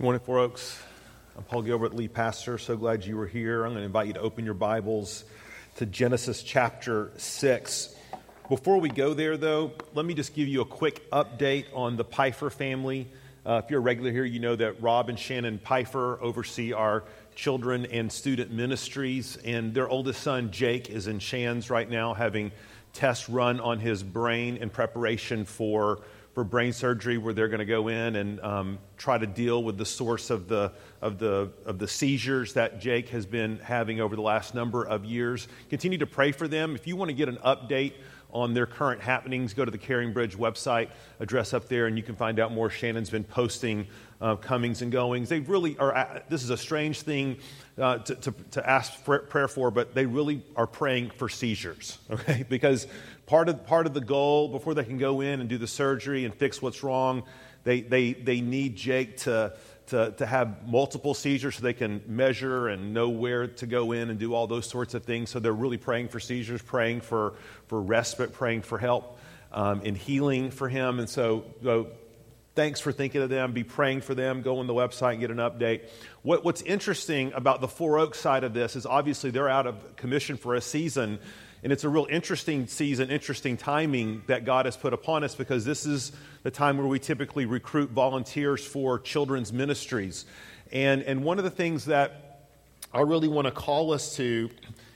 Good morning, Four Oaks. I'm Paul Gilbert, lead pastor. So glad you were here. I'm going to invite you to open your Bibles to Genesis chapter 6. Before we go there, though, let me just give you a quick update on the Pfeiffer family. Uh, if you're a regular here, you know that Rob and Shannon Pfeiffer oversee our children and student ministries, and their oldest son, Jake, is in Shands right now having tests run on his brain in preparation for for brain surgery where they're going to go in and um, try to deal with the source of the, of, the, of the seizures that Jake has been having over the last number of years. Continue to pray for them. If you want to get an update on their current happenings, go to the Caring Bridge website, address up there, and you can find out more. Shannon's been posting uh, comings and goings. They really are, uh, this is a strange thing uh, to, to, to, ask for prayer for, but they really are praying for seizures, okay? Because part of, part of the goal before they can go in and do the surgery and fix what's wrong, they, they, they need Jake to, to, to have multiple seizures so they can measure and know where to go in and do all those sorts of things. So they're really praying for seizures, praying for, for respite, praying for help um, in healing for him. And so, so thanks for thinking of them. Be praying for them. Go on the website and get an update. What, what's interesting about the Four Oaks side of this is obviously they're out of commission for a season. And it's a real interesting season, interesting timing that God has put upon us because this is the time where we typically recruit volunteers for children's ministries. And, and one of the things that I really want to call us to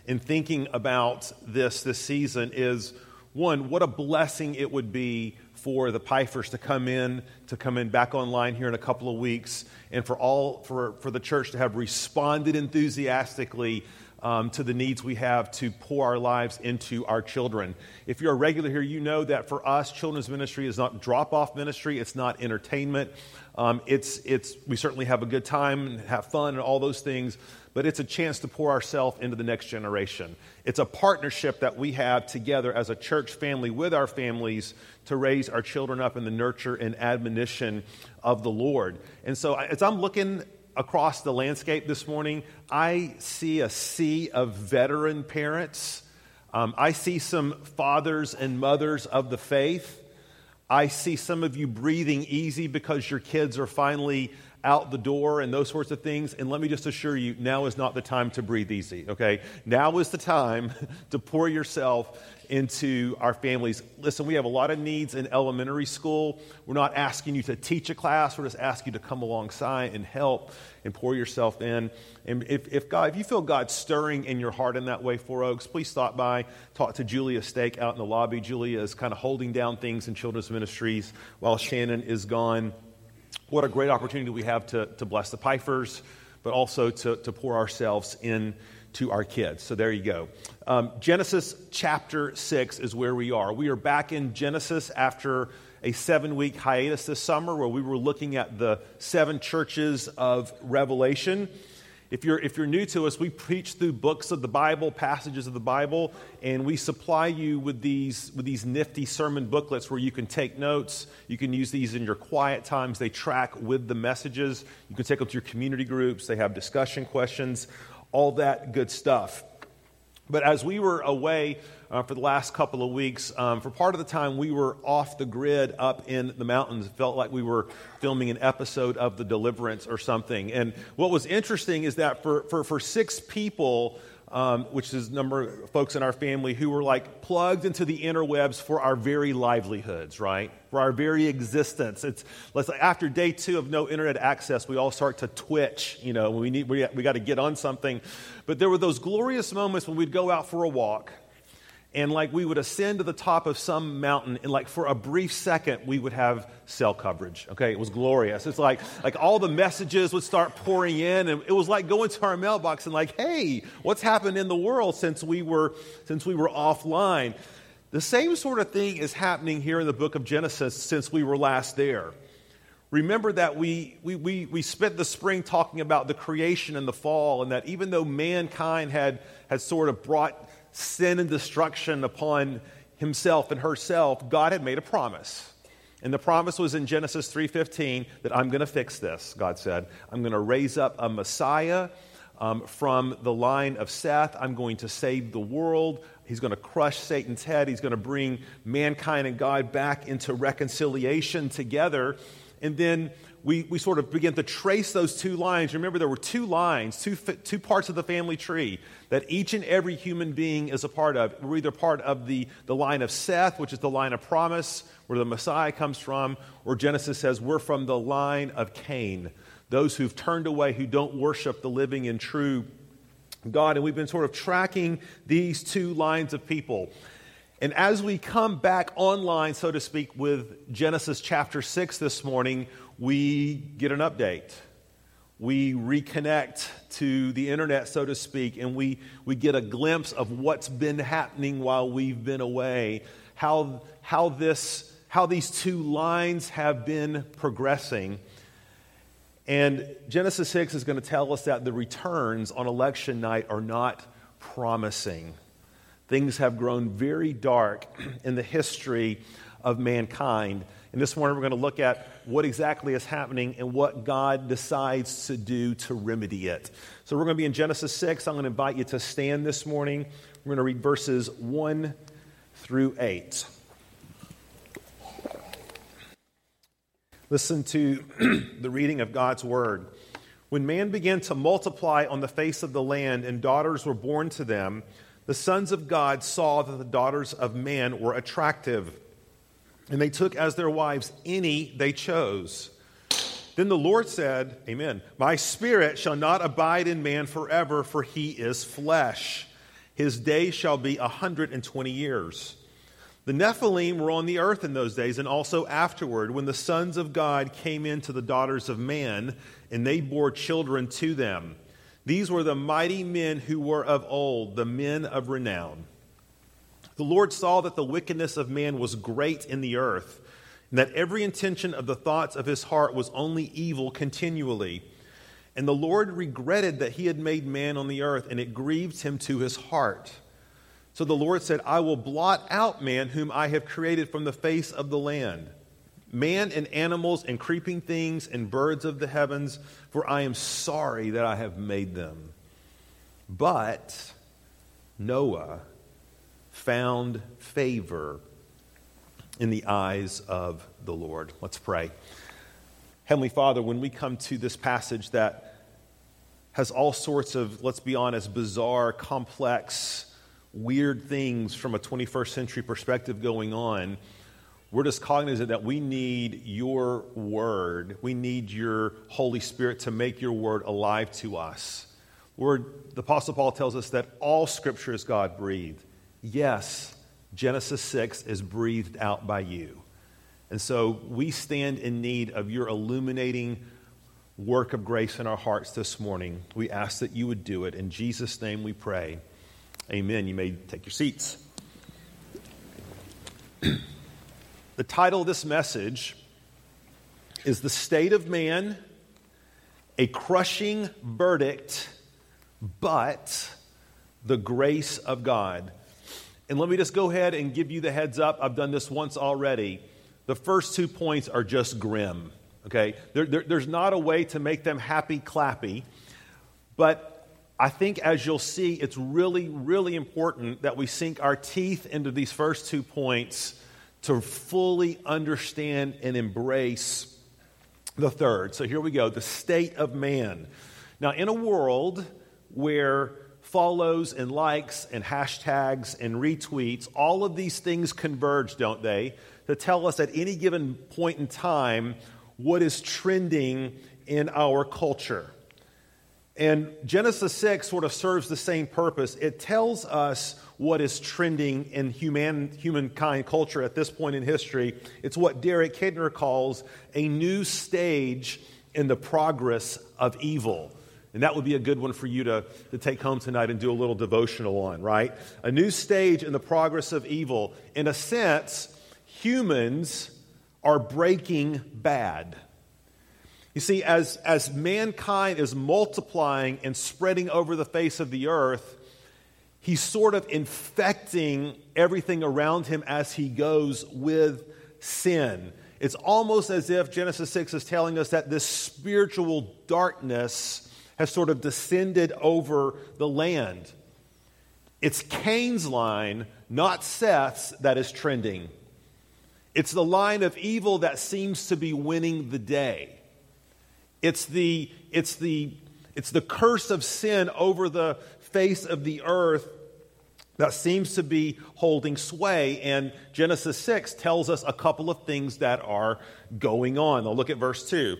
in thinking about this this season is one, what a blessing it would be for the Pfeiffers to come in, to come in back online here in a couple of weeks, and for all for, for the church to have responded enthusiastically um, to the needs we have to pour our lives into our children. If you're a regular here, you know that for us, children's ministry is not drop off ministry, it's not entertainment. Um, it's, it's, we certainly have a good time and have fun and all those things, but it's a chance to pour ourselves into the next generation. It's a partnership that we have together as a church family with our families to raise our children up in the nurture and admonition of the Lord. And so, as I'm looking across the landscape this morning, I see a sea of veteran parents. Um, I see some fathers and mothers of the faith. I see some of you breathing easy because your kids are finally out the door and those sorts of things. And let me just assure you, now is not the time to breathe easy, okay? Now is the time to pour yourself into our families. Listen, we have a lot of needs in elementary school. We're not asking you to teach a class, we're just asking you to come alongside and help and pour yourself in. And if, if God, if you feel God stirring in your heart in that way, Four Oaks, please stop by, talk to Julia Stake out in the lobby. Julia is kind of holding down things in children's ministries while Shannon is gone. What a great opportunity we have to, to bless the Pfeiffers, but also to, to pour ourselves in to our kids. So there you go. Um, Genesis chapter 6 is where we are. We are back in Genesis after a seven week hiatus this summer where we were looking at the seven churches of Revelation. If you're, if you're new to us, we preach through books of the Bible, passages of the Bible, and we supply you with these, with these nifty sermon booklets where you can take notes. You can use these in your quiet times. They track with the messages. You can take them to your community groups. They have discussion questions all that good stuff. But as we were away uh, for the last couple of weeks, um, for part of the time we were off the grid up in the mountains. It felt like we were filming an episode of The Deliverance or something. And what was interesting is that for, for, for six people, um, which is a number of folks in our family who were like plugged into the interwebs for our very livelihoods, right? For our very existence. It's let's say after day two of no internet access, we all start to twitch. You know, we need we, we got to get on something. But there were those glorious moments when we'd go out for a walk and like we would ascend to the top of some mountain and like for a brief second we would have cell coverage okay? It was glorious. It's like like all the messages would start pouring in and it was like going to our mailbox and like hey what's happened in the world since we were since we were offline? The same sort of thing is happening here in the book of genesis since we were last there. Remember that we, we, we, we spent the spring talking about the creation and the fall and that even though mankind had, had sort of brought sin and destruction upon himself and herself, God had made a promise. And the promise was in Genesis 3:15 that I'm going to fix this, God said. I'm going to raise up a Messiah um, from the line of Seth. I'm going to save the world. He's going to crush Satan's head. He's going to bring mankind and God back into reconciliation together. And then we, we sort of begin to trace those two lines. Remember, there were two lines, two, two parts of the family tree that each and every human being is a part of. We're either part of the, the line of Seth, which is the line of promise, where the Messiah comes from, or Genesis says we're from the line of Cain, those who've turned away, who don't worship the living and true God. And we've been sort of tracking these two lines of people. And as we come back online, so to speak, with Genesis chapter 6 this morning, we get an update. We reconnect to the internet, so to speak, and we, we get a glimpse of what's been happening while we've been away, how, how, this, how these two lines have been progressing. And Genesis 6 is going to tell us that the returns on election night are not promising. Things have grown very dark in the history of mankind. And this morning we're going to look at what exactly is happening and what God decides to do to remedy it. So we're going to be in Genesis 6. I'm going to invite you to stand this morning. We're going to read verses 1 through 8. Listen to the reading of God's word. When man began to multiply on the face of the land and daughters were born to them, the sons of God saw that the daughters of man were attractive, and they took as their wives any they chose. Then the Lord said, Amen, My spirit shall not abide in man forever, for he is flesh. His days shall be a hundred and twenty years. The Nephilim were on the earth in those days and also afterward, when the sons of God came in to the daughters of man, and they bore children to them. These were the mighty men who were of old, the men of renown. The Lord saw that the wickedness of man was great in the earth, and that every intention of the thoughts of his heart was only evil continually. And the Lord regretted that he had made man on the earth, and it grieved him to his heart. So the Lord said, I will blot out man whom I have created from the face of the land, man and animals and creeping things and birds of the heavens, for I am sorry that I have made them. But Noah found favor in the eyes of the Lord. Let's pray. Heavenly Father, when we come to this passage that has all sorts of, let's be honest, bizarre, complex, weird things from a 21st century perspective going on, we're just cognizant that we need your word. We need your Holy Spirit to make your word alive to us. Word, the Apostle Paul tells us that all scripture is God breathed. Yes, Genesis 6 is breathed out by you. And so we stand in need of your illuminating work of grace in our hearts this morning. We ask that you would do it. In Jesus' name we pray. Amen. You may take your seats. the title of this message is The State of Man, a Crushing Verdict, but the Grace of God. And let me just go ahead and give you the heads up. I've done this once already. The first two points are just grim, okay? There, there, there's not a way to make them happy clappy, but I think, as you'll see, it's really, really important that we sink our teeth into these first two points to fully understand and embrace the third. So here we go the state of man. Now, in a world where follows and likes and hashtags and retweets, all of these things converge, don't they, to tell us at any given point in time what is trending in our culture. And Genesis 6 sort of serves the same purpose. It tells us what is trending in human, humankind culture at this point in history. It's what Derek Kidner calls a new stage in the progress of evil. And that would be a good one for you to, to take home tonight and do a little devotional on, right? A new stage in the progress of evil. In a sense, humans are breaking bad. You see, as, as mankind is multiplying and spreading over the face of the earth, he's sort of infecting everything around him as he goes with sin. It's almost as if Genesis 6 is telling us that this spiritual darkness has sort of descended over the land. It's Cain's line, not Seth's, that is trending. It's the line of evil that seems to be winning the day. It's the, it's the, it's the curse of sin over the face of the earth that seems to be holding sway. And Genesis 6 tells us a couple of things that are going on. I'll look at verse 2.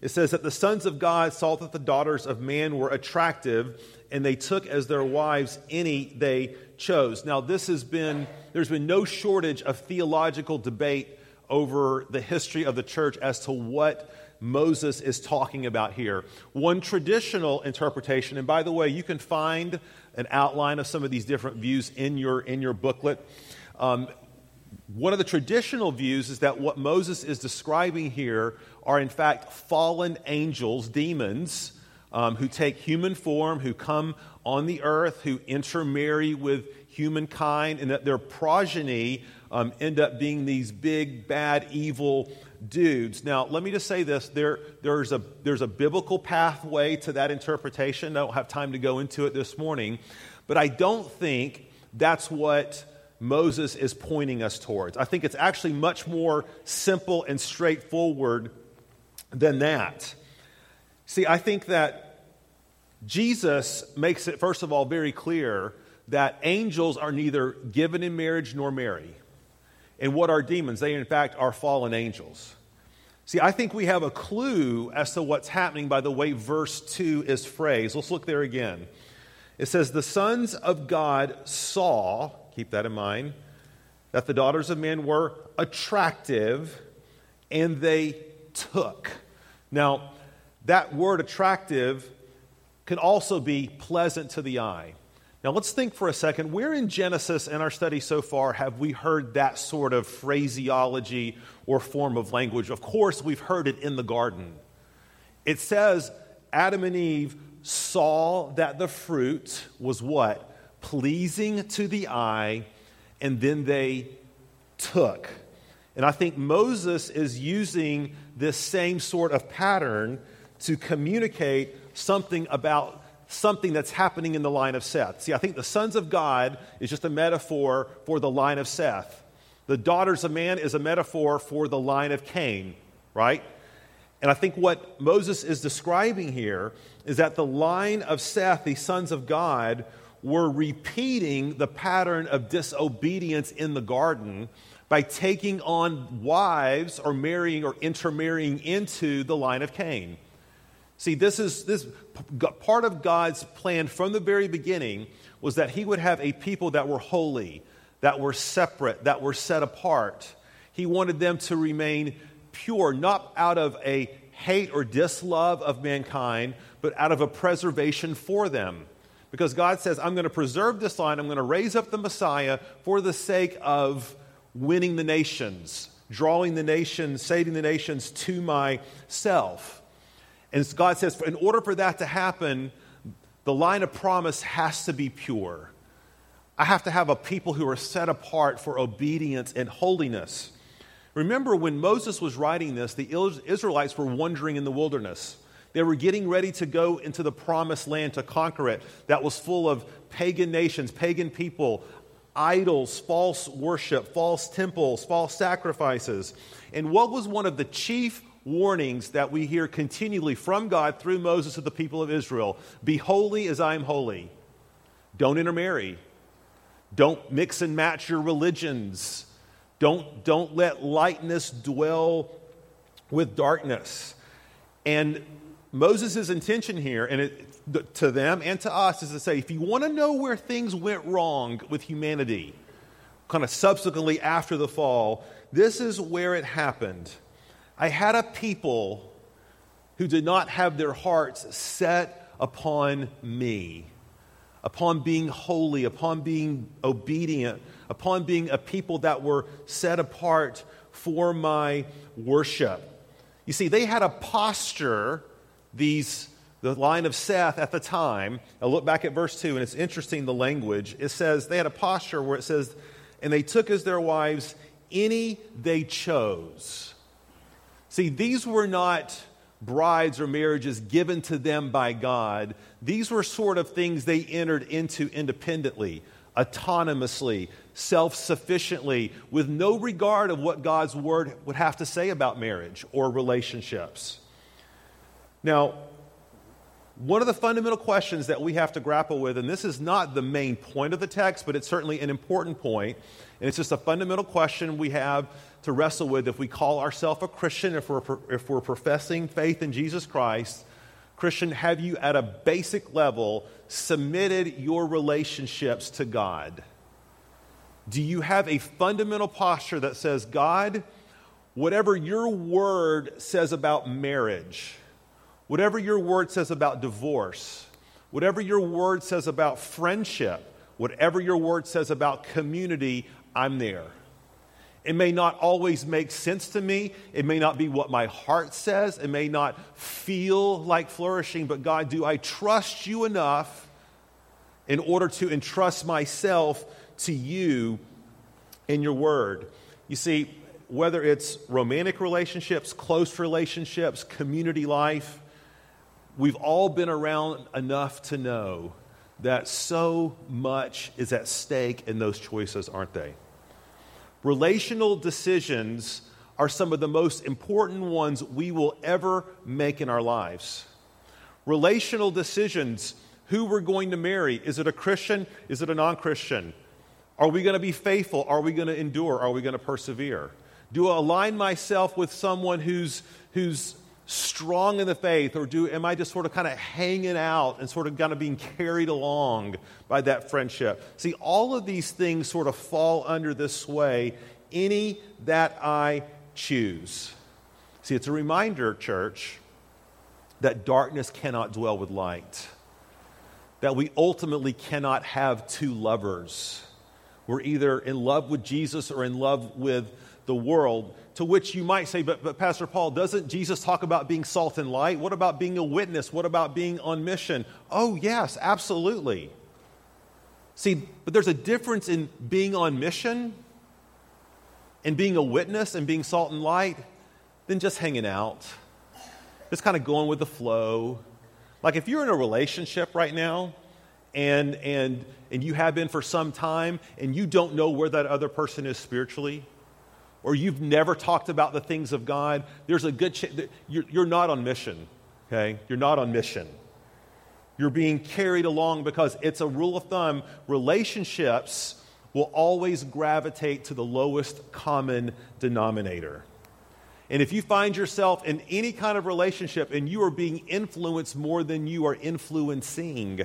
It says that the sons of God saw that the daughters of man were attractive, and they took as their wives any they chose. Now, this has been, there's been no shortage of theological debate over the history of the church as to what Moses is talking about here. One traditional interpretation, and by the way, you can find an outline of some of these different views in your, in your booklet. Um, one of the traditional views is that what Moses is describing here are, in fact, fallen angels, demons, um, who take human form, who come on the earth, who intermarry with humankind, and that their progeny um, end up being these big, bad, evil dudes. Now, let me just say this there, there's, a, there's a biblical pathway to that interpretation. I don't have time to go into it this morning, but I don't think that's what Moses is pointing us towards. I think it's actually much more simple and straightforward than that. See, I think that Jesus makes it, first of all, very clear that angels are neither given in marriage nor marry. And what are demons? They, in fact, are fallen angels. See, I think we have a clue as to what's happening by the way verse 2 is phrased. Let's look there again. It says, The sons of God saw, keep that in mind, that the daughters of men were attractive, and they took. Now, that word attractive can also be pleasant to the eye. Now, let's think for a second. Where in Genesis in our study so far have we heard that sort of phraseology or form of language? Of course, we've heard it in the garden. It says Adam and Eve saw that the fruit was what? Pleasing to the eye, and then they took. And I think Moses is using this same sort of pattern to communicate something about something that's happening in the line of Seth. See, I think the sons of God is just a metaphor for the line of Seth. The daughters of man is a metaphor for the line of Cain, right? And I think what Moses is describing here is that the line of Seth, the sons of God, were repeating the pattern of disobedience in the garden by taking on wives or marrying or intermarrying into the line of Cain. See, this is this part of God's plan from the very beginning was that he would have a people that were holy, that were separate, that were set apart. He wanted them to remain pure, not out of a hate or dislove of mankind, but out of a preservation for them. Because God says, I'm going to preserve this line, I'm going to raise up the Messiah for the sake of winning the nations, drawing the nations, saving the nations to myself. And God says, in order for that to happen, the line of promise has to be pure. I have to have a people who are set apart for obedience and holiness. Remember when Moses was writing this, the Israelites were wandering in the wilderness. They were getting ready to go into the promised land to conquer it that was full of pagan nations, pagan people, idols, false worship, false temples, false sacrifices. And what was one of the chief warnings that we hear continually from God through Moses to the people of Israel Be holy as I am holy. Don't intermarry. Don't mix and match your religions. Don't, don't let lightness dwell with darkness. And Moses' intention here, and it, to them and to us, is to say if you want to know where things went wrong with humanity, kind of subsequently after the fall, this is where it happened. I had a people who did not have their hearts set upon me, upon being holy, upon being obedient, upon being a people that were set apart for my worship. You see, they had a posture, these the line of Seth at the time. I look back at verse 2, and it's interesting the language. It says they had a posture where it says, and they took as their wives any they chose. See, these were not brides or marriages given to them by God. These were sort of things they entered into independently, autonomously, self sufficiently, with no regard of what God's word would have to say about marriage or relationships. Now, one of the fundamental questions that we have to grapple with, and this is not the main point of the text, but it's certainly an important point, and it's just a fundamental question we have to wrestle with if we call ourselves a Christian, if we're, if we're professing faith in Jesus Christ. Christian, have you at a basic level submitted your relationships to God? Do you have a fundamental posture that says, God, whatever your word says about marriage, whatever your word says about divorce, whatever your word says about friendship, whatever your word says about community, I'm there. It may not always make sense to me. It may not be what my heart says. It may not feel like flourishing, but God, do I trust you enough in order to entrust myself to you in your word? You see, whether it's romantic relationships, close relationships, community life, we've all been around enough to know that so much is at stake in those choices, aren't they? Relational decisions are some of the most important ones we will ever make in our lives. Relational decisions who we're going to marry. Is it a Christian? Is it a non Christian? Are we going to be faithful? Are we going to endure? Are we going to persevere? Do I align myself with someone who's, who's strong in the faith, or do, am I just sort of kind of hanging out and sort of kind of being carried along by that friendship? See, all of these things sort of fall under this sway any that I choose. See, it's a reminder, church, that darkness cannot dwell with light, that we ultimately cannot have two lovers. We're either in love with Jesus or in love with the world. To which you might say, but, but Pastor Paul, doesn't Jesus talk about being salt and light? What about being a witness? What about being on mission? Oh, yes, absolutely. See, but there's a difference in being on mission and being a witness and being salt and light than just hanging out, just kind of going with the flow. Like if you're in a relationship right now and, and, and you have been for some time and you don't know where that other person is spiritually, or you've never talked about the things of God, there's a good chance you're, you're not on mission, okay? You're not on mission. You're being carried along because it's a rule of thumb relationships will always gravitate to the lowest common denominator. And if you find yourself in any kind of relationship and you are being influenced more than you are influencing,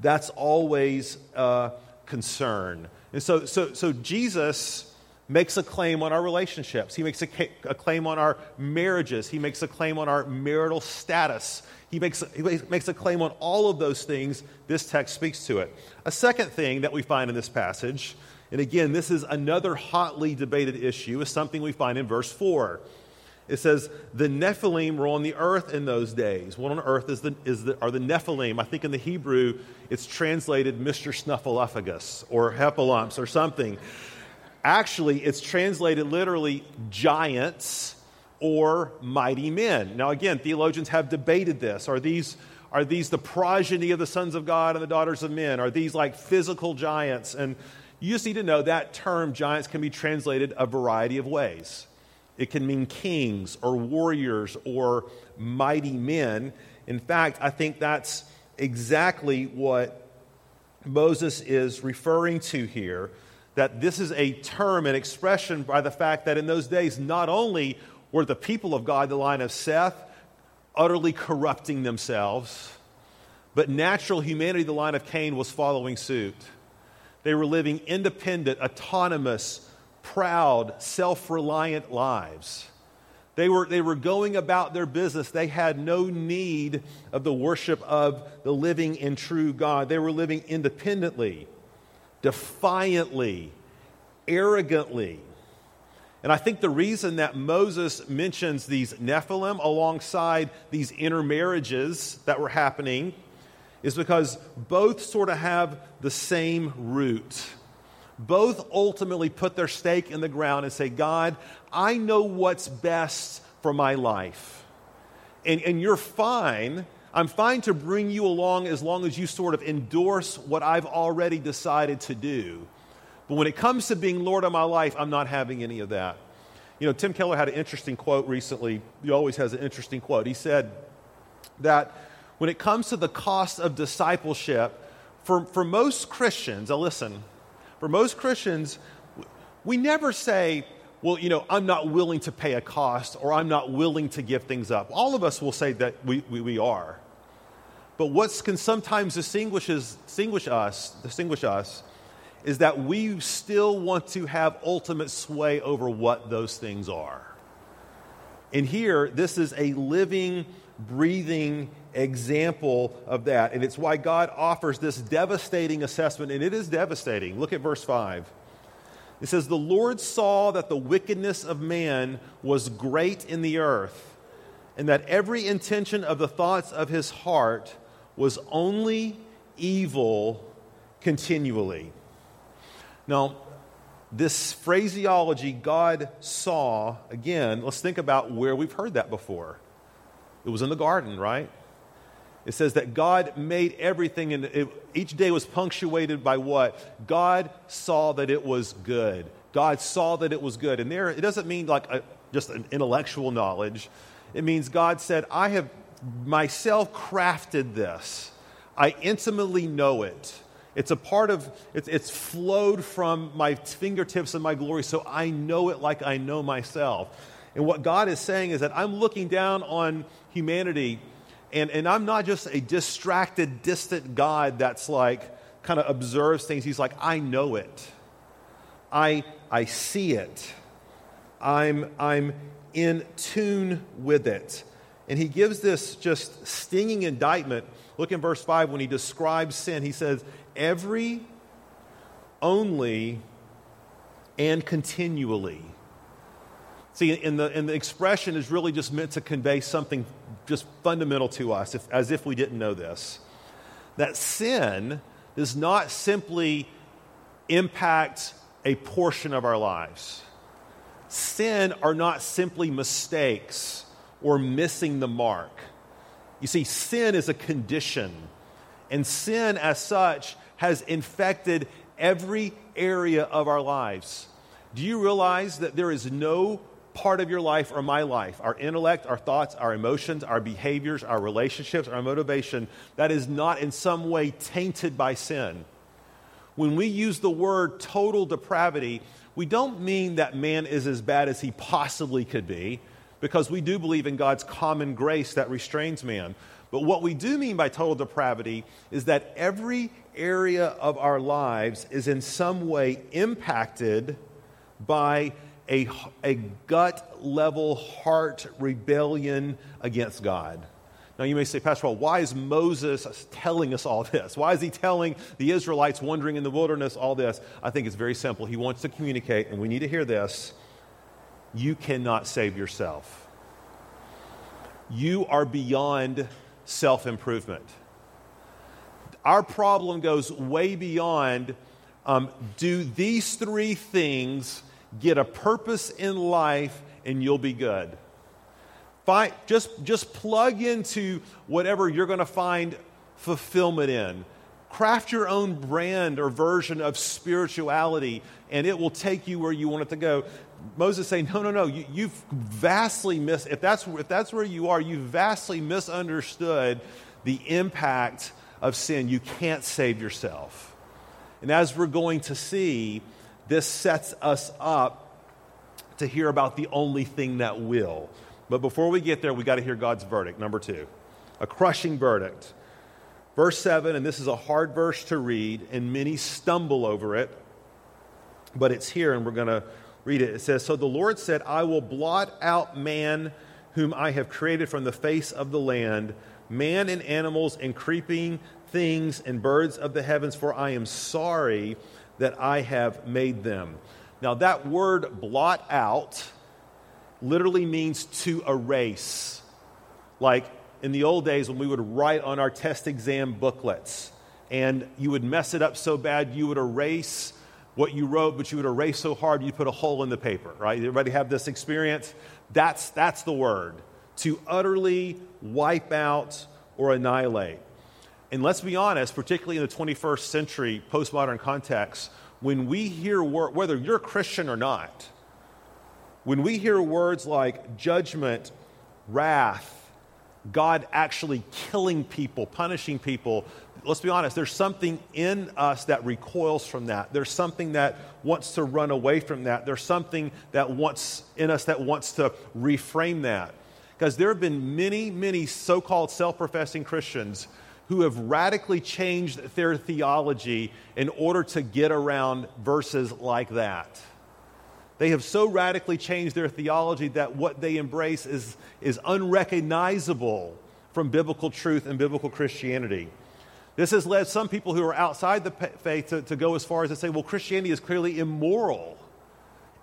that's always a concern. And so, so, so Jesus makes a claim on our relationships. He makes a, a, claim on our marriages. He makes a claim on our marital status. He makes, he makes a claim on all of those things. This text speaks to it. A second thing that we find in this passage, and again, this is another hotly debated issue, is something we find in verse 4. It says, The Nephilim were on the earth in those days. What on earth is the, is the, are the Nephilim? I think in the Hebrew, it's translated Mr. Snuffleupagus or Heffalumps or something. Actually, it's translated literally giants or mighty men. Now, again, theologians have debated this. Are these, are these the progeny of the sons of God and the daughters of men? Are these like physical giants? And you just need to know that term giants can be translated a variety of ways. It can mean kings or warriors or mighty men. In fact, I think that's exactly what Moses is referring to here that this is a term and expression by the fact that in those days, not only were the people of God, the line of Seth, utterly corrupting themselves, but natural humanity, the line of Cain, was following suit. They were living independent, autonomous, proud, self reliant lives. They were, they were going about their business. They had no need of the worship of the living and true God. They were living independently defiantly, arrogantly. And I think the reason that Moses mentions these Nephilim alongside these intermarriages that were happening is because both sort of have the same root. Both ultimately put their stake in the ground and say, God, I know what's best for my life. And, and you're fine I'm fine to bring you along as long as you sort of endorse what I've already decided to do. But when it comes to being Lord of my life, I'm not having any of that. You know, Tim Keller had an interesting quote recently. He always has an interesting quote. He said, that when it comes to the cost of discipleship, for, for most Christians, now listen, for most Christians, we never say, well, you know, I'm not willing to pay a cost or I'm not willing to give things up. All of us will say that we, we, we are. But what can sometimes distinguishes, distinguish us, distinguish us is that we still want to have ultimate sway over what those things are. And here, this is a living, breathing example of that. And it's why God offers this devastating assessment, and it is devastating. Look at verse 5. It says, The Lord saw that the wickedness of man was great in the earth, and that every intention of the thoughts of his heart was only evil continually. Now, this phraseology, God saw, again, let's think about where we've heard that before. It was in the garden, right? It says that God made everything, and it, each day was punctuated by what? God saw that it was good. God saw that it was good. And there, it doesn't mean like a, just an intellectual knowledge. It means God said, I have myself crafted this. I intimately know it. It's a part of, it's, it's flowed from my fingertips and my glory, so I know it like I know myself. And what God is saying is that I'm looking down on humanity, and, and I'm not just a distracted, distant God that's like kind of observes things. He's like, I know it. I, I see it. I'm, I'm in tune with it. And he gives this just stinging indictment. Look in verse 5 when he describes sin. He says, Every, only, and continually. See, and the, and the expression is really just meant to convey something just fundamental to us, if, as if we didn't know this. That sin does not simply impact a portion of our lives. Sin are not simply mistakes or missing the mark. You see, sin is a condition, and sin as such has infected every area of our lives. Do you realize that there is no part of your life or my life, our intellect, our thoughts, our emotions, our behaviors, our relationships, our motivation, that is not in some way tainted by sin? When we use the word total depravity, we don't mean that man is as bad as he possibly could be because we do believe in God's common grace that restrains man. But what we do mean by total depravity is that every area of our lives is in some way impacted by a, a gut level heart rebellion against God. Now, you may say, Pastor, well, why is Moses telling us all this? Why is he telling the Israelites wandering in the wilderness all this? I think it's very simple. He wants to communicate, and we need to hear this you cannot save yourself. You are beyond self improvement. Our problem goes way beyond um, do these three things get a purpose in life and you'll be good? Find, just, just plug into whatever you're going to find fulfillment in. Craft your own brand or version of spirituality, and it will take you where you want it to go. Moses saying, No, no, no, you, you've vastly missed, if that's, if that's where you are, you've vastly misunderstood the impact of sin. You can't save yourself. And as we're going to see, this sets us up to hear about the only thing that will. But before we get there, we got to hear God's verdict. Number two, a crushing verdict. Verse 7, and this is a hard verse to read, and many stumble over it, but it's here, and we're going to read it. It says, So the Lord said, I will blot out man whom I have created from the face of the land, man and animals and creeping things and birds of the heavens, for I am sorry that I have made them. Now, that word blot out literally means to erase. Like in the old days when we would write on our test exam booklets and you would mess it up so bad you would erase what you wrote, but you would erase so hard you put a hole in the paper, right? Everybody have this experience? That's, that's the word to utterly wipe out or annihilate. And let's be honest, particularly in the 21st century postmodern context, when we hear whether you're Christian or not, when we hear words like judgment, wrath, God actually killing people, punishing people, let's be honest, there's something in us that recoils from that. There's something that wants to run away from that. There's something that wants in us that wants to reframe that. Because there have been many, many so called self professing Christians who have radically changed their theology in order to get around verses like that. They have so radically changed their theology that what they embrace is, is unrecognizable from biblical truth and biblical Christianity. This has led some people who are outside the faith to, to go as far as to say, well, Christianity is clearly immoral.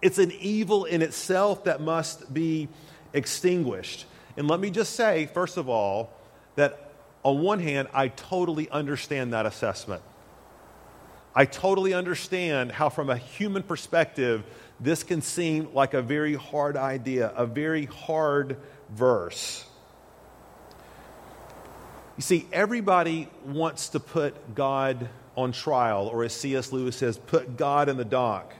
It's an evil in itself that must be extinguished. And let me just say, first of all, that on one hand, I totally understand that assessment. I totally understand how, from a human perspective, this can seem like a very hard idea, a very hard verse. You see, everybody wants to put God on trial, or as C.S. Lewis says, put God in the dock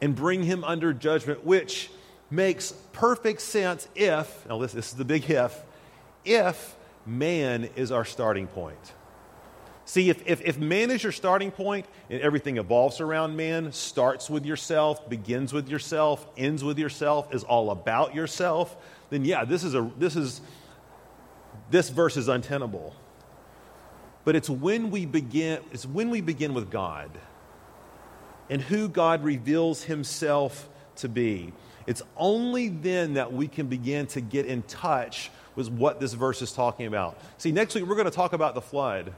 and bring him under judgment, which makes perfect sense if, now this, this is the big if, if man is our starting point. See, if, if, if man is your starting point and everything evolves around man, starts with yourself, begins with yourself, ends with yourself, is all about yourself, then yeah, this is, a, this is this verse is untenable. But it's when we begin, it's when we begin with God and who God reveals himself to be. It's only then that we can begin to get in touch with what this verse is talking about. See, next week we're going to talk about the flood.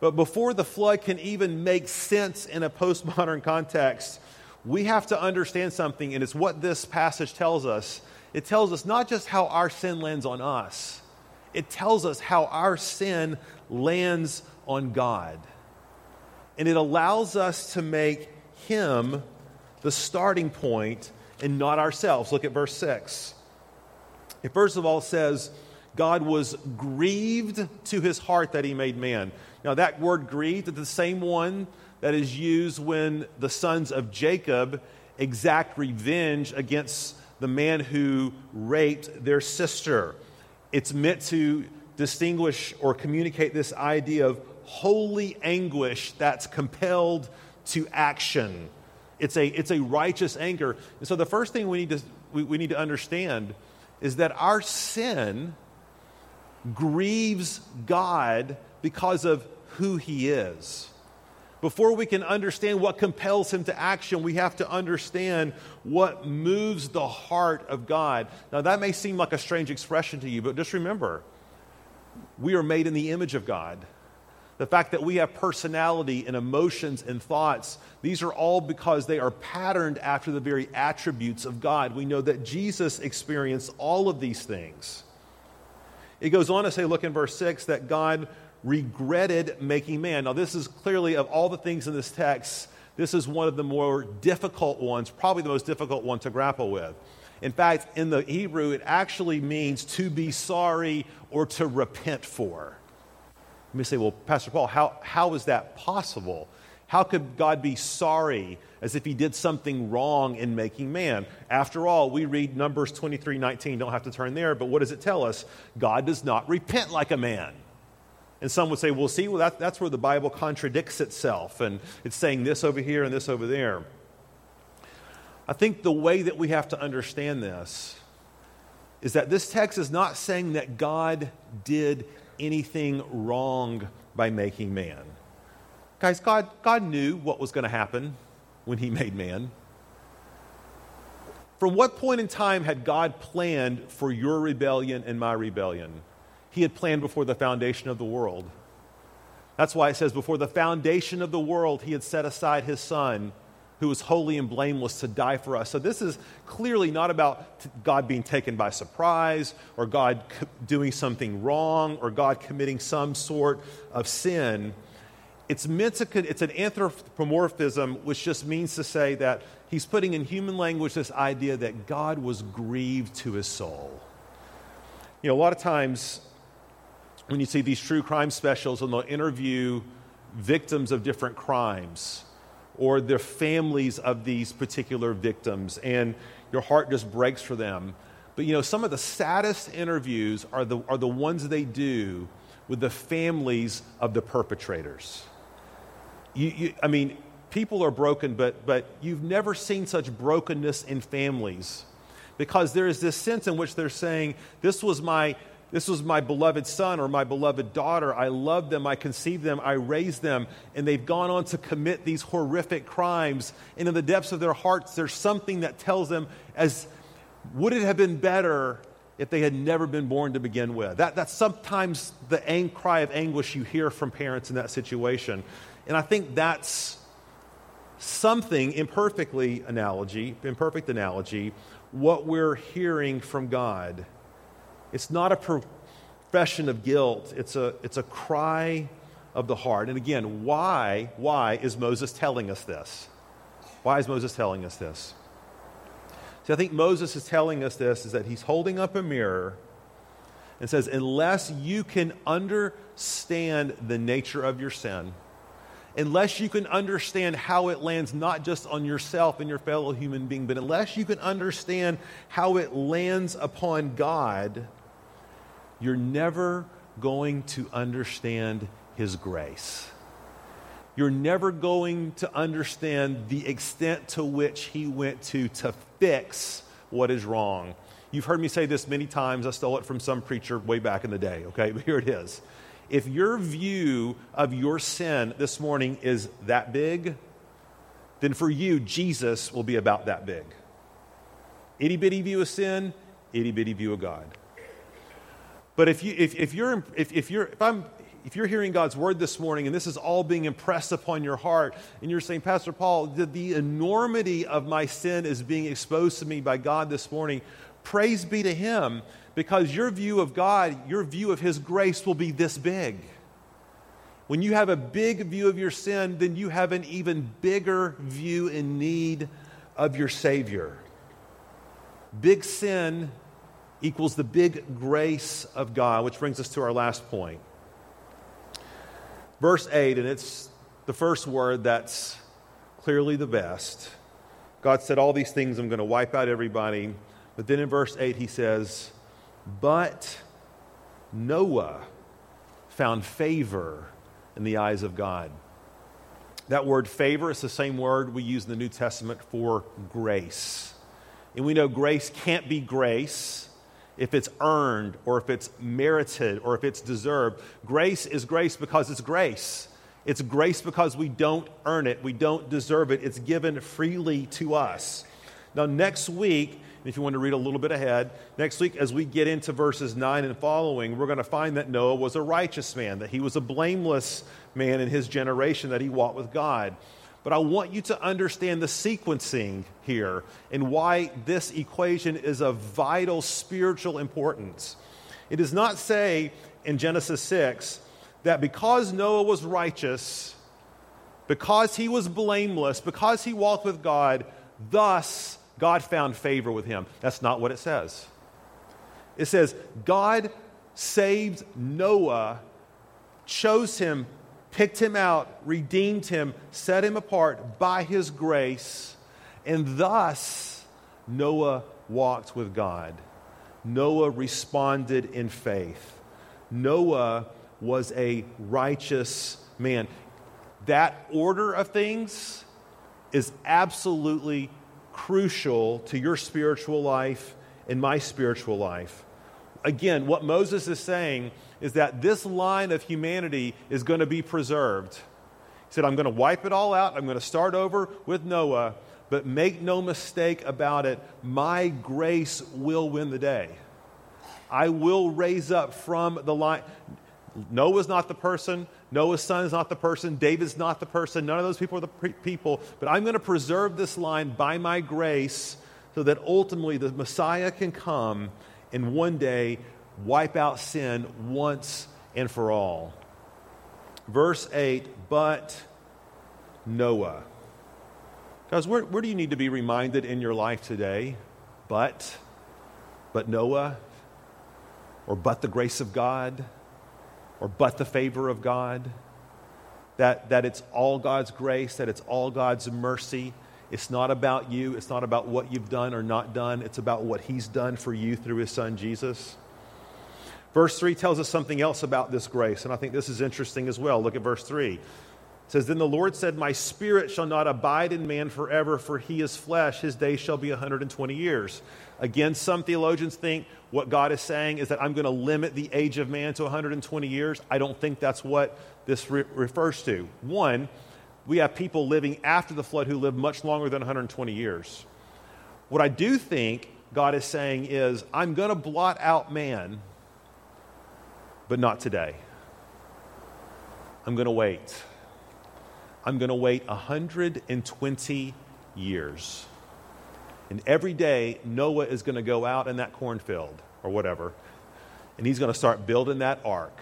But before the flood can even make sense in a postmodern context, we have to understand something, and it's what this passage tells us. It tells us not just how our sin lands on us, it tells us how our sin lands on God. And it allows us to make Him the starting point and not ourselves. Look at verse 6. It first of all says, God was grieved to his heart that he made man. Now, that word grieved is the same one that is used when the sons of Jacob exact revenge against the man who raped their sister. It's meant to distinguish or communicate this idea of holy anguish that's compelled to action. It's a, it's a righteous anger. And so the first thing we need, to, we, we need to understand is that our sin grieves God because of who He is. Before we can understand what compels him to action, we have to understand what moves the heart of God. Now, that may seem like a strange expression to you, but just remember we are made in the image of God. The fact that we have personality and emotions and thoughts, these are all because they are patterned after the very attributes of God. We know that Jesus experienced all of these things. It goes on to say, look in verse 6, that God regretted making man. Now, this is clearly, of all the things in this text, this is one of the more difficult ones, probably the most difficult one to grapple with. In fact, in the Hebrew, it actually means to be sorry or to repent for. Let me say, well, Pastor Paul, how, how is that possible? How could God be sorry as if he did something wrong in making man? After all, we read Numbers 23 19, don't have to turn there, but what does it tell us? God does not repent like a man. And some would say, well, see, well, that, that's where the Bible contradicts itself, and it's saying this over here and this over there. I think the way that we have to understand this is that this text is not saying that God did anything wrong by making man. Guys, God, God knew what was going to happen when he made man. From what point in time had God planned for your rebellion and my rebellion? He had planned before the foundation of the world. That's why it says, before the foundation of the world, he had set aside his son, who was holy and blameless, to die for us. So this is clearly not about God being taken by surprise, or God doing something wrong, or God committing some sort of sin. It's meant to, it's an anthropomorphism, which just means to say that he's putting in human language this idea that God was grieved to his soul. You know, a lot of times when you see these true crime specials and they'll interview victims of different crimes or the families of these particular victims, and your heart just breaks for them. But you know, some of the saddest interviews are the, are the ones they do with the families of the perpetrators. You, you, I mean, people are broken, but, but you've never seen such brokenness in families because there is this sense in which they're saying, This was my. This was my beloved son or my beloved daughter. I loved them. I conceived them. I raised them. And they've gone on to commit these horrific crimes. And in the depths of their hearts, there's something that tells them, as would it have been better if they had never been born to begin with? That, that's sometimes the ang- cry of anguish you hear from parents in that situation. And I think that's something imperfectly analogy, imperfect analogy, what we're hearing from God. It's not a profession of guilt, it's a, it's a cry of the heart. And again, why, why is Moses telling us this? Why is Moses telling us this? See, I think Moses is telling us this is that he's holding up a mirror and says, unless you can understand the nature of your sin, unless you can understand how it lands not just on yourself and your fellow human being, but unless you can understand how it lands upon God, you're never going to understand His grace. You're never going to understand the extent to which He went to to fix what is wrong. You've heard me say this many times. I stole it from some preacher way back in the day, okay? But here it is if your view of your sin this morning is that big, then for you, Jesus will be about that big. Itty bitty view of sin, itty bitty view of God. But if, you, if, if, you're, if, if, you're, if, I'm, if you're hearing God's word this morning and this is all being impressed upon your heart, and you're saying, Pastor Paul, the, the enormity of my sin is being exposed to me by God this morning, praise be to Him because your view of God, your view of His grace will be this big. When you have a big view of your sin, then you have an even bigger view and need of your Savior. Big sin equals the big grace of God, which brings us to our last point. Verse 8, and it's the first word that's clearly the best. God said, All these things, I'm going to wipe out everybody. But then in verse 8, he says, but Noah found favor in the eyes of God. That word favor is the same word we use in the New Testament for grace. And we know grace can't be grace if it's earned or if it's merited or if it's deserved. Grace is grace because it's grace. It's grace because we don't earn it, we don't deserve it. It's given freely to us. Now, next week, if you want to read a little bit ahead, next week, as we get into verses 9 and following, we're going to find that Noah was a righteous man, that he was a blameless man in his generation, that he walked with God. But I want you to understand the sequencing here and why this equation is of vital spiritual importance. It does not say in Genesis 6 that because Noah was righteous, because he was blameless, because he walked with God, thus God found favor with him. That's not what it says. It says, God saved Noah, chose him, picked him out, redeemed him, set him apart by his grace, and thus Noah walked with God. Noah responded in faith. Noah was a righteous man. That order of things is absolutely crucial to your spiritual life and my spiritual life. Again, what Moses is saying is that this line of humanity is going to be preserved. He said, I'm going to wipe it all out. I'm going to start over with Noah, but make no mistake about it, my grace will win the day. I will raise up from the line. Noah's not the person. Noah's son is not the person. David's not the person. None of those people are the pre- people. But I'm going to preserve this line by my grace so that ultimately the Messiah can come and one day wipe out sin once and for all. Verse 8, but Noah. Guys, where, where do you need to be reminded in your life today? But, but Noah, or but the grace of God? or but the favor of God, that, that it's all God's grace, that it's all God's mercy, It's not about you. It's not about what you've done or not done. It's about what He's done for you through His Son, Jesus. Verse 3 tells us something else about this grace, and I think this is interesting as well. Look at verse 3. It says, Then the Lord said, My spirit shall not abide in man forever, for he is flesh. His days shall be 120 years. Again, some theologians think what God is saying is that I'm going to limit the age of man to 120 years. I don't think that's what this re- refers to. One, we have people living after the flood who live much longer than 120 years. What I do think God is saying is, I'm going to blot out man, but not today. I'm going to wait. I'm going to wait 120 years. And every day, Noah is going to go out in that cornfield or whatever, and he's going to start building that ark.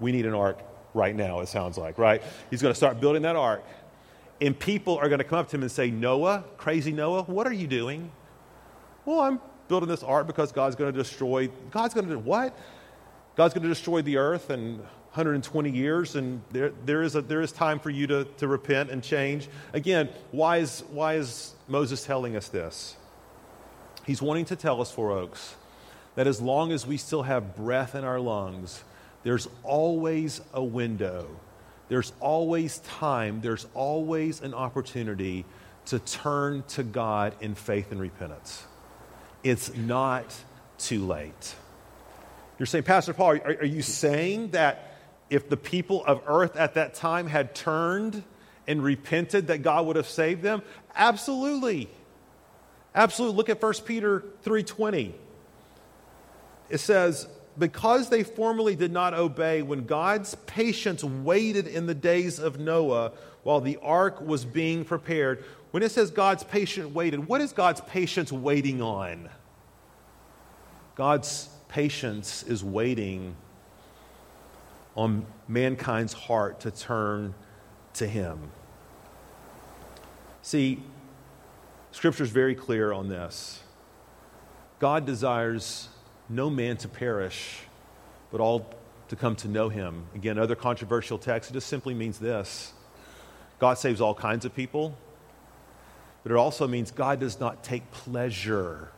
We need an ark right now, it sounds like, right? He's going to start building that ark. And people are going to come up to him and say, Noah, crazy Noah, what are you doing? Well, I'm building this ark because God's going to destroy, God's going to do what? God's going to destroy the earth in 120 years, and there, there, is, a, there is time for you to, to repent and change. Again, why is, why is Moses telling us this? He's wanting to tell us, Four Oaks, that as long as we still have breath in our lungs, there's always a window. There's always time. There's always an opportunity to turn to God in faith and repentance. It's not too late. You're saying, Pastor Paul, are, are you saying that if the people of earth at that time had turned and repented, that God would have saved them? Absolutely. Absolutely. Look at 1 Peter 3:20. It says, because they formerly did not obey when God's patience waited in the days of Noah while the ark was being prepared. When it says God's patience waited, what is God's patience waiting on? God's patience is waiting on mankind's heart to turn to Him. See, Scripture is very clear on this. God desires no man to perish, but all to come to know him. Again, other controversial texts, it just simply means this God saves all kinds of people, but it also means God does not take pleasure.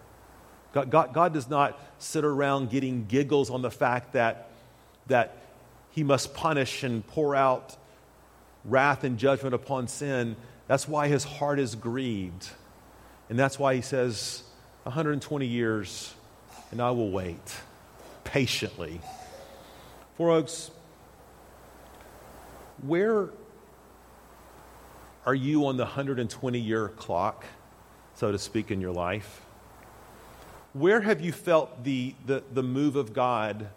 God, God, God does not sit around getting giggles on the fact that, that he must punish and pour out wrath and judgment upon sin. That's why his heart is grieved. And that's why he says, 120 years and I will wait patiently. Four Oaks, where are you on the 120 year clock, so to speak, in your life? Where have you felt the, the, the move of God,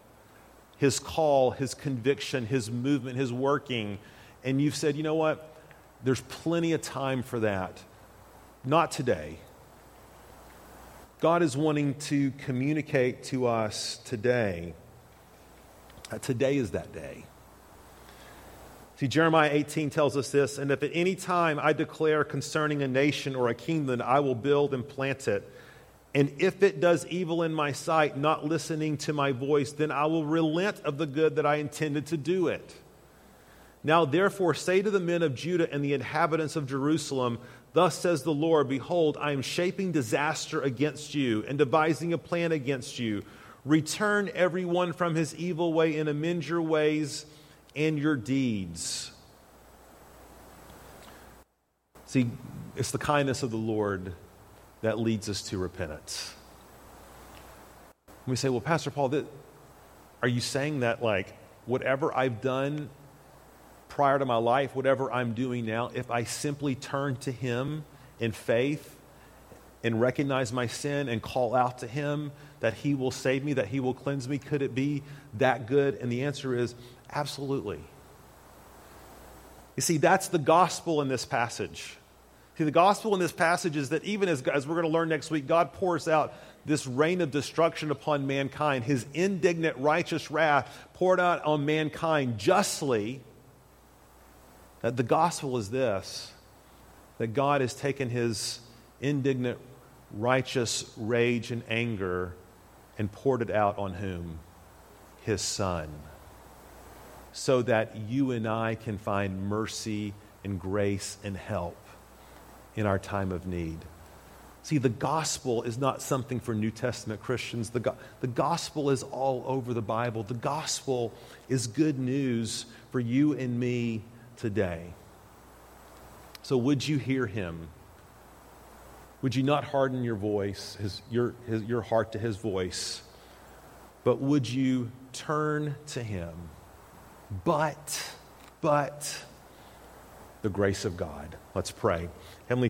His call, His conviction, His movement, His working, and you've said, you know what? There's plenty of time for that. Not today. God is wanting to communicate to us today. Uh, today is that day. See, Jeremiah 18 tells us this, and if at any time I declare concerning a nation or a kingdom, I will build and plant it. And if it does evil in my sight, not listening to my voice, then I will relent of the good that I intended to do it. Now, therefore, say to the men of Judah and the inhabitants of Jerusalem, Thus says the Lord Behold, I am shaping disaster against you and devising a plan against you. Return everyone from his evil way and amend your ways and your deeds. See, it's the kindness of the Lord that leads us to repentance. We say, well, Pastor Paul, that, are you saying that like whatever I've done prior to my life, whatever I'm doing now, if I simply turn to Him in faith and recognize my sin and call out to Him that He will save me, that He will cleanse me, could it be that good? And the answer is absolutely. You see, that's the gospel in this passage. See, the gospel in this passage is that even as, as we're going to learn next week, God pours out this rain of destruction upon mankind, his indignant, righteous wrath poured out on mankind justly that the gospel is this that God has taken his indignant, righteous rage and anger and poured it out on whom? His Son. So that you and I can find mercy and grace and help in our time of need. See, the gospel is not something for New Testament Christians. The, go- the gospel is all over the Bible. The gospel is good news for you and me today. So, would you hear him? Would you not harden your voice, his, your, his, your heart to his voice, but would you turn to him? But, but, the grace of God. Let's pray.